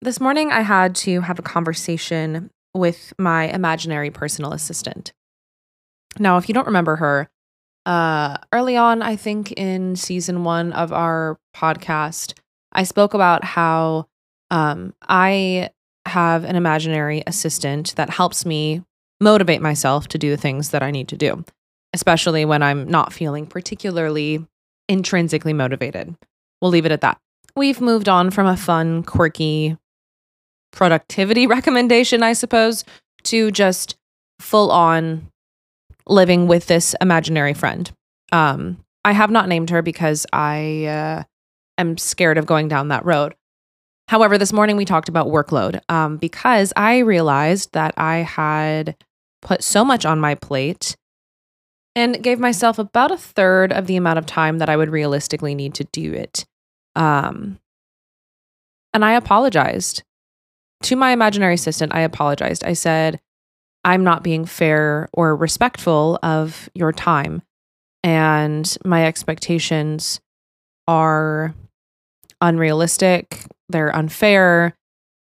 This morning, I had to have a conversation with my imaginary personal assistant. Now, if you don't remember her, uh, early on, I think in season one of our podcast, I spoke about how um, I have an imaginary assistant that helps me motivate myself to do the things that I need to do, especially when I'm not feeling particularly intrinsically motivated. We'll leave it at that. We've moved on from a fun, quirky productivity recommendation, I suppose, to just full on living with this imaginary friend. Um, I have not named her because I uh, am scared of going down that road. However, this morning we talked about workload um, because I realized that I had put so much on my plate and gave myself about a third of the amount of time that I would realistically need to do it. Um, and I apologized to my imaginary assistant. I apologized. I said, I'm not being fair or respectful of your time. And my expectations are unrealistic, they're unfair,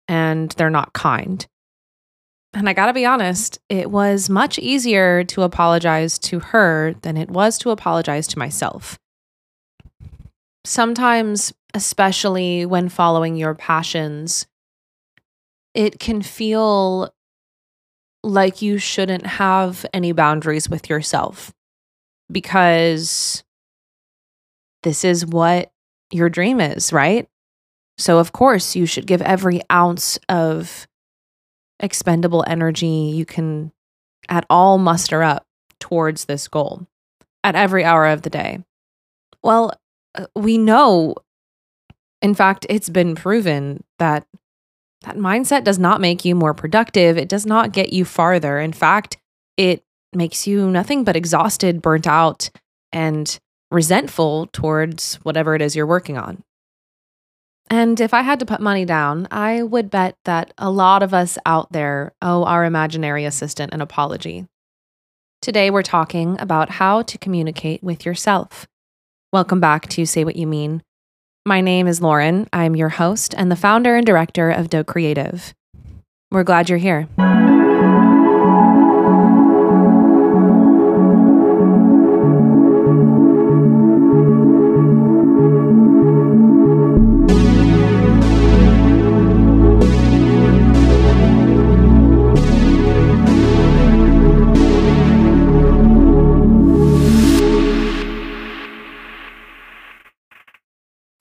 and they're not kind. And I gotta be honest, it was much easier to apologize to her than it was to apologize to myself. Sometimes, especially when following your passions, it can feel like you shouldn't have any boundaries with yourself because this is what your dream is, right? So, of course, you should give every ounce of expendable energy you can at all muster up towards this goal at every hour of the day. Well, uh, we know, in fact, it's been proven that that mindset does not make you more productive. It does not get you farther. In fact, it makes you nothing but exhausted, burnt out, and resentful towards whatever it is you're working on. And if I had to put money down, I would bet that a lot of us out there owe our imaginary assistant an apology. Today, we're talking about how to communicate with yourself. Welcome back to Say What You Mean. My name is Lauren. I'm your host and the founder and director of Doe Creative. We're glad you're here.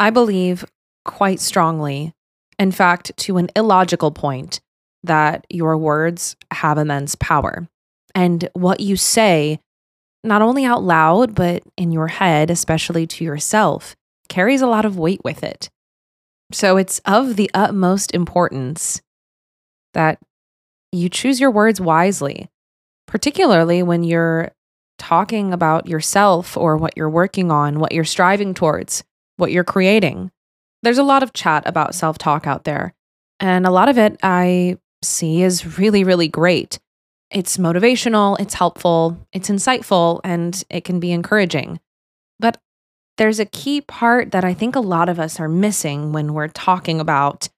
I believe quite strongly, in fact, to an illogical point, that your words have immense power. And what you say, not only out loud, but in your head, especially to yourself, carries a lot of weight with it. So it's of the utmost importance that you choose your words wisely, particularly when you're talking about yourself or what you're working on, what you're striving towards what you're creating. There's a lot of chat about self talk out there, and a lot of it I see is really, really great. It's motivational, it's helpful, it's insightful, and it can be encouraging. But there's a key part that I think a lot of us are missing when we're talking about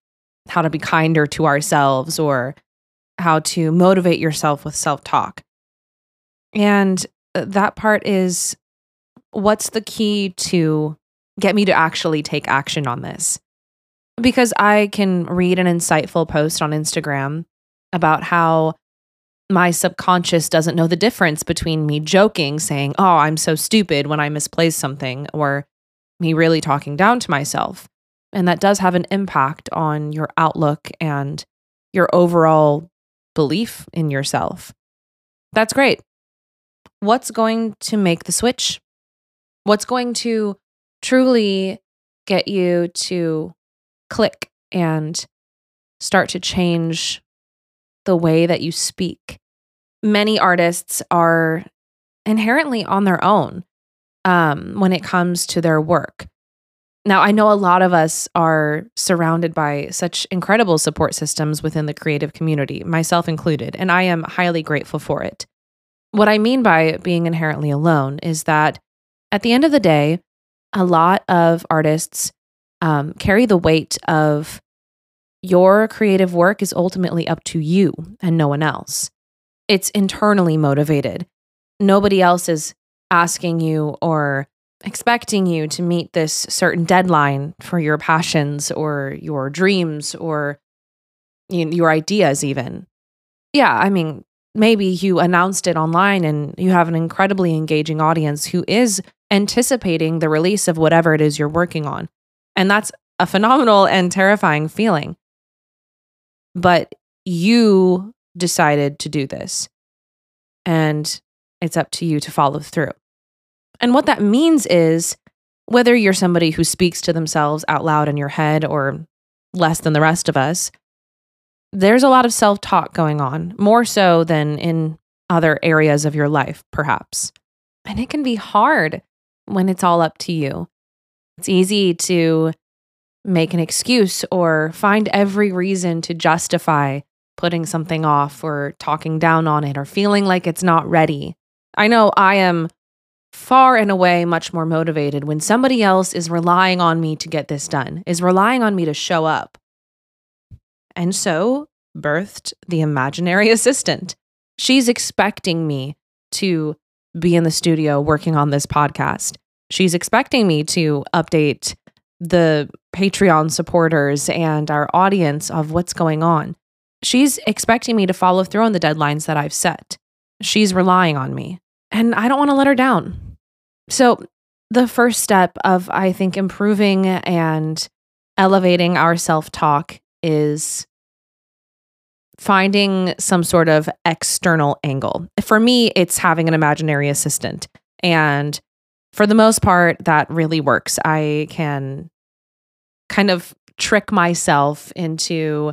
how to be kinder to ourselves or how to motivate yourself with self talk. And uh, that part is what's the key to get me to actually take action on this. Because I can read an insightful post on Instagram about how my subconscious doesn't know the difference between me joking, saying, Oh, I'm so stupid when I misplace something, or me really talking down to myself. And that does have an impact on your outlook and your overall belief in yourself. That's great. What's going to make the switch? What's going to truly get you to click and start to change the way that you speak. Many artists are inherently on their own um, when it comes to their work. Now, I know a lot of us are surrounded by such incredible support systems within the creative community, myself included, and I am highly grateful for it. What I mean by being inherently alone is that at the end of the day, a lot of artists um, carry the weight of your creative work is ultimately up to you and no one else. It's internally motivated. Nobody else is asking you or expecting you to meet this certain deadline for your passions or your dreams or your ideas, even. Yeah, I mean, maybe you announced it online and you have an incredibly engaging audience who is anticipating the release of whatever it is you're working on. And that's a phenomenal and terrifying feeling. But you decided to do this. And it's up to you to follow through. And what that means is whether you're somebody who speaks to themselves out loud in your head or less than the rest of us, there's a lot of self talk going on, more so than in other areas of your life, perhaps. And it can be hard when it's all up to you. It's easy to make an excuse or find every reason to justify putting something off or talking down on it or feeling like it's not ready. I know I am far and away much more motivated when somebody else is relying on me to get this done, is relying on me to show up. And so birthed the imaginary assistant. She's expecting me to be in the studio working on this podcast. She's expecting me to update the Patreon supporters and our audience of what's going on. She's expecting me to follow through on the deadlines that I've set. She's relying on me, and I don't want to let her down. So, the first step of, I think, improving and elevating our self talk is finding some sort of external angle. For me, it's having an imaginary assistant. And for the most part, that really works. I can kind of trick myself into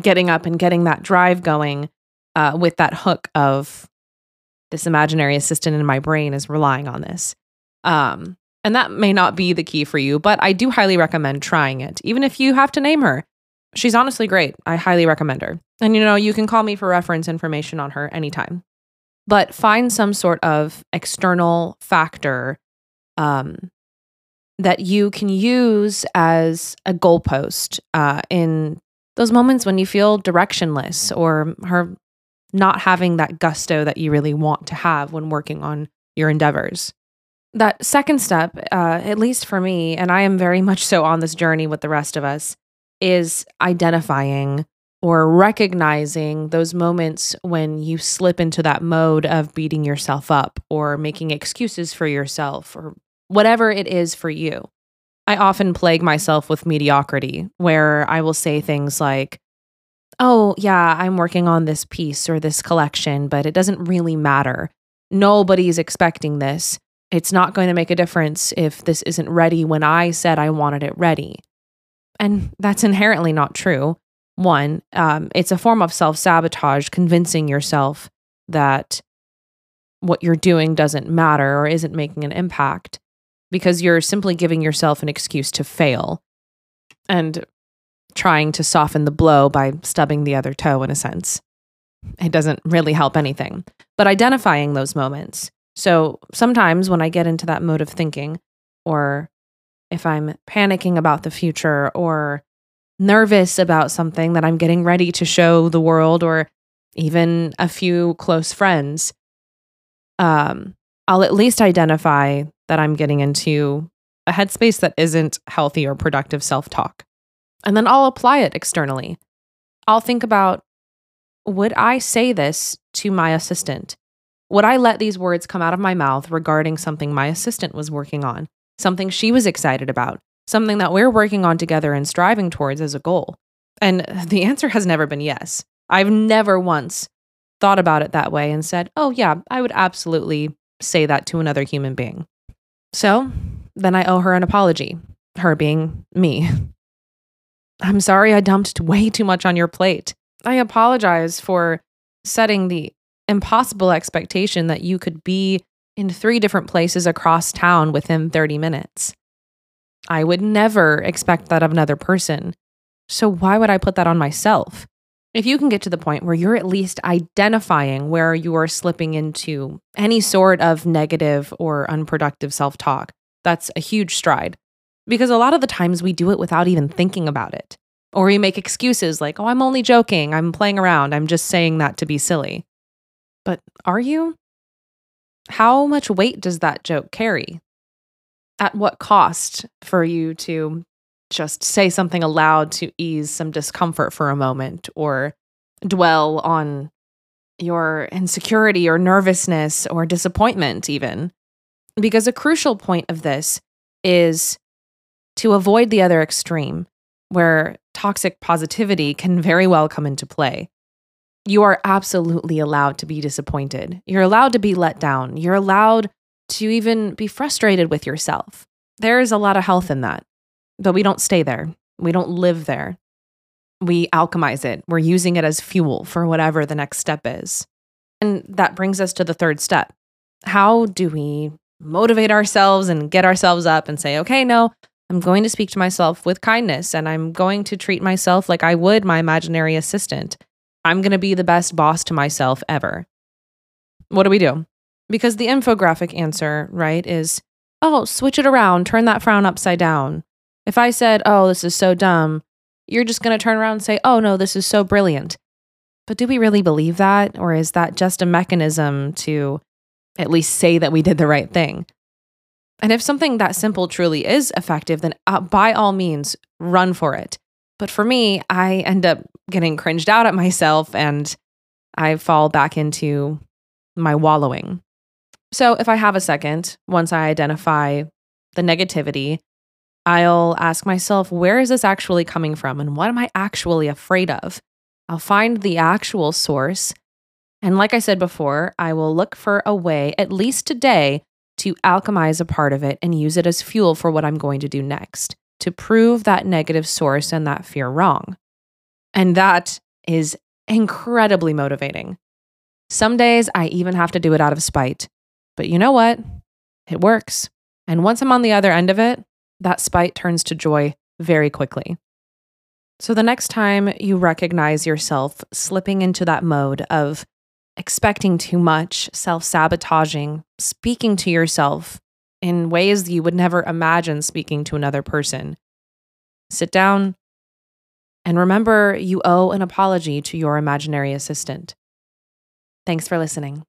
getting up and getting that drive going uh, with that hook of this imaginary assistant in my brain is relying on this. Um, and that may not be the key for you, but I do highly recommend trying it, even if you have to name her. She's honestly great. I highly recommend her. And you know, you can call me for reference information on her anytime. But find some sort of external factor um, that you can use as a goalpost uh, in those moments when you feel directionless or her not having that gusto that you really want to have when working on your endeavors. That second step, uh, at least for me, and I am very much so on this journey with the rest of us, is identifying or recognizing those moments when you slip into that mode of beating yourself up or making excuses for yourself or whatever it is for you. I often plague myself with mediocrity, where I will say things like, Oh, yeah, I'm working on this piece or this collection, but it doesn't really matter. Nobody's expecting this. It's not going to make a difference if this isn't ready when I said I wanted it ready. And that's inherently not true. One, um, it's a form of self sabotage, convincing yourself that what you're doing doesn't matter or isn't making an impact because you're simply giving yourself an excuse to fail and trying to soften the blow by stubbing the other toe, in a sense. It doesn't really help anything, but identifying those moments. So sometimes when I get into that mode of thinking, or if I'm panicking about the future or nervous about something that I'm getting ready to show the world or even a few close friends, um, I'll at least identify that I'm getting into a headspace that isn't healthy or productive self talk. And then I'll apply it externally. I'll think about would I say this to my assistant? Would I let these words come out of my mouth regarding something my assistant was working on? Something she was excited about, something that we're working on together and striving towards as a goal? And the answer has never been yes. I've never once thought about it that way and said, oh, yeah, I would absolutely say that to another human being. So then I owe her an apology, her being me. I'm sorry I dumped way too much on your plate. I apologize for setting the impossible expectation that you could be in three different places across town within 30 minutes. I would never expect that of another person. So why would I put that on myself? If you can get to the point where you're at least identifying where you are slipping into any sort of negative or unproductive self talk, that's a huge stride. Because a lot of the times we do it without even thinking about it. Or we make excuses like, oh, I'm only joking. I'm playing around. I'm just saying that to be silly. But are you? How much weight does that joke carry? At what cost for you to just say something aloud to ease some discomfort for a moment or dwell on your insecurity or nervousness or disappointment, even? Because a crucial point of this is to avoid the other extreme, where toxic positivity can very well come into play. You are absolutely allowed to be disappointed. You're allowed to be let down. You're allowed to even be frustrated with yourself. There is a lot of health in that, but we don't stay there. We don't live there. We alchemize it. We're using it as fuel for whatever the next step is. And that brings us to the third step. How do we motivate ourselves and get ourselves up and say, okay, no, I'm going to speak to myself with kindness and I'm going to treat myself like I would my imaginary assistant. I'm going to be the best boss to myself ever. What do we do? Because the infographic answer, right, is oh, switch it around, turn that frown upside down. If I said, oh, this is so dumb, you're just going to turn around and say, oh, no, this is so brilliant. But do we really believe that? Or is that just a mechanism to at least say that we did the right thing? And if something that simple truly is effective, then uh, by all means, run for it. But for me, I end up getting cringed out at myself and I fall back into my wallowing. So if I have a second, once I identify the negativity, I'll ask myself, where is this actually coming from? And what am I actually afraid of? I'll find the actual source. And like I said before, I will look for a way, at least today, to alchemize a part of it and use it as fuel for what I'm going to do next to prove that negative source and that fear wrong. And that is incredibly motivating. Some days I even have to do it out of spite. But you know what? It works. And once I'm on the other end of it, that spite turns to joy very quickly. So the next time you recognize yourself slipping into that mode of expecting too much, self sabotaging, speaking to yourself in ways you would never imagine speaking to another person. Sit down and remember you owe an apology to your imaginary assistant. Thanks for listening.